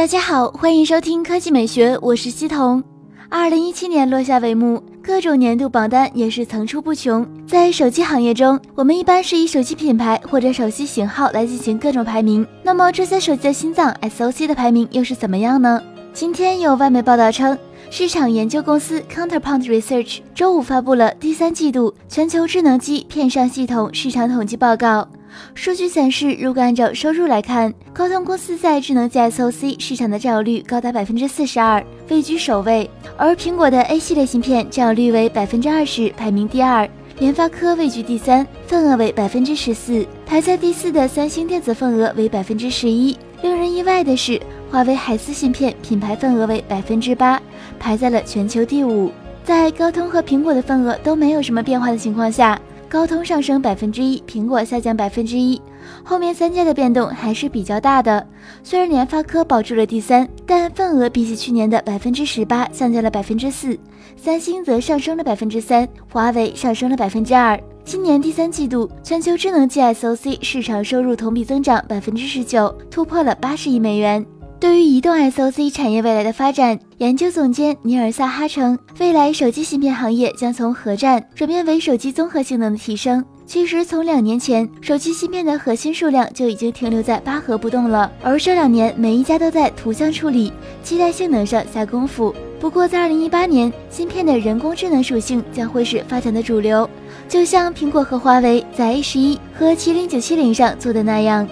大家好，欢迎收听科技美学，我是西彤。二零一七年落下帷幕，各种年度榜单也是层出不穷。在手机行业中，我们一般是以手机品牌或者手机型号来进行各种排名。那么这些手机的心脏 SOC 的排名又是怎么样呢？今天有外媒报道称，市场研究公司 Counterpoint Research 周五发布了第三季度全球智能机片上系统市场统计报告。数据显示，如果按照收入来看，高通公司在智能机 SoC 市场的占有率高达百分之四十二，位居首位；而苹果的 A 系列芯片占有率为百分之二十，排名第二；联发科位居第三，份额为百分之十四；排在第四的三星电子份额为百分之十一。令人意外的是，华为海思芯片品牌份额为百分之八，排在了全球第五。在高通和苹果的份额都没有什么变化的情况下。高通上升百分之一，苹果下降百分之一，后面三家的变动还是比较大的。虽然联发科保住了第三，但份额比起去年的百分之十八下降了百分之四，三星则上升了百分之三，华为上升了百分之二。今年第三季度，全球智能机 SoC 市场收入同比增长百分之十九，突破了八十亿美元。对于移动 SoC 产业未来的发展，研究总监尼尔萨哈称，未来手机芯片行业将从核战转变为手机综合性能的提升。其实，从两年前，手机芯片的核心数量就已经停留在八核不动了，而这两年每一家都在图像处理、基带性能上下功夫。不过，在二零一八年，芯片的人工智能属性将会是发展的主流，就像苹果和华为在 A 十一和麒麟九七零上做的那样。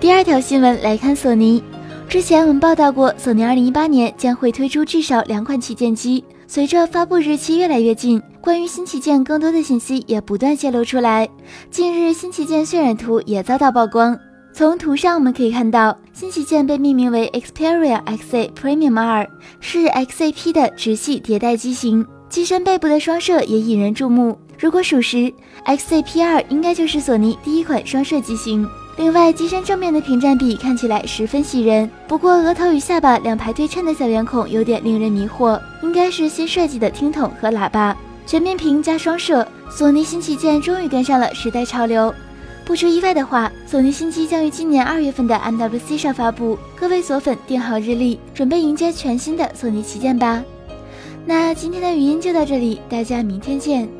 第二条新闻来看，索尼。之前我们报道过，索尼二零一八年将会推出至少两款旗舰机。随着发布日期越来越近，关于新旗舰更多的信息也不断泄露出来。近日，新旗舰渲染图也遭到曝光。从图上我们可以看到，新旗舰被命名为 Xperia XA Premium 二，是 XAP 的直系迭代机型。机身背部的双摄也引人注目。如果属实，XAP 二应该就是索尼第一款双摄机型。另外，机身正面的屏占比看起来十分喜人，不过额头与下巴两排对称的小圆孔有点令人迷惑，应该是新设计的听筒和喇叭。全面屏加双摄，索尼新旗舰终于跟上了时代潮流。不出意外的话，索尼新机将于今年二月份的 MWC 上发布，各位索粉定好日历，准备迎接全新的索尼旗舰吧。那今天的语音就到这里，大家明天见。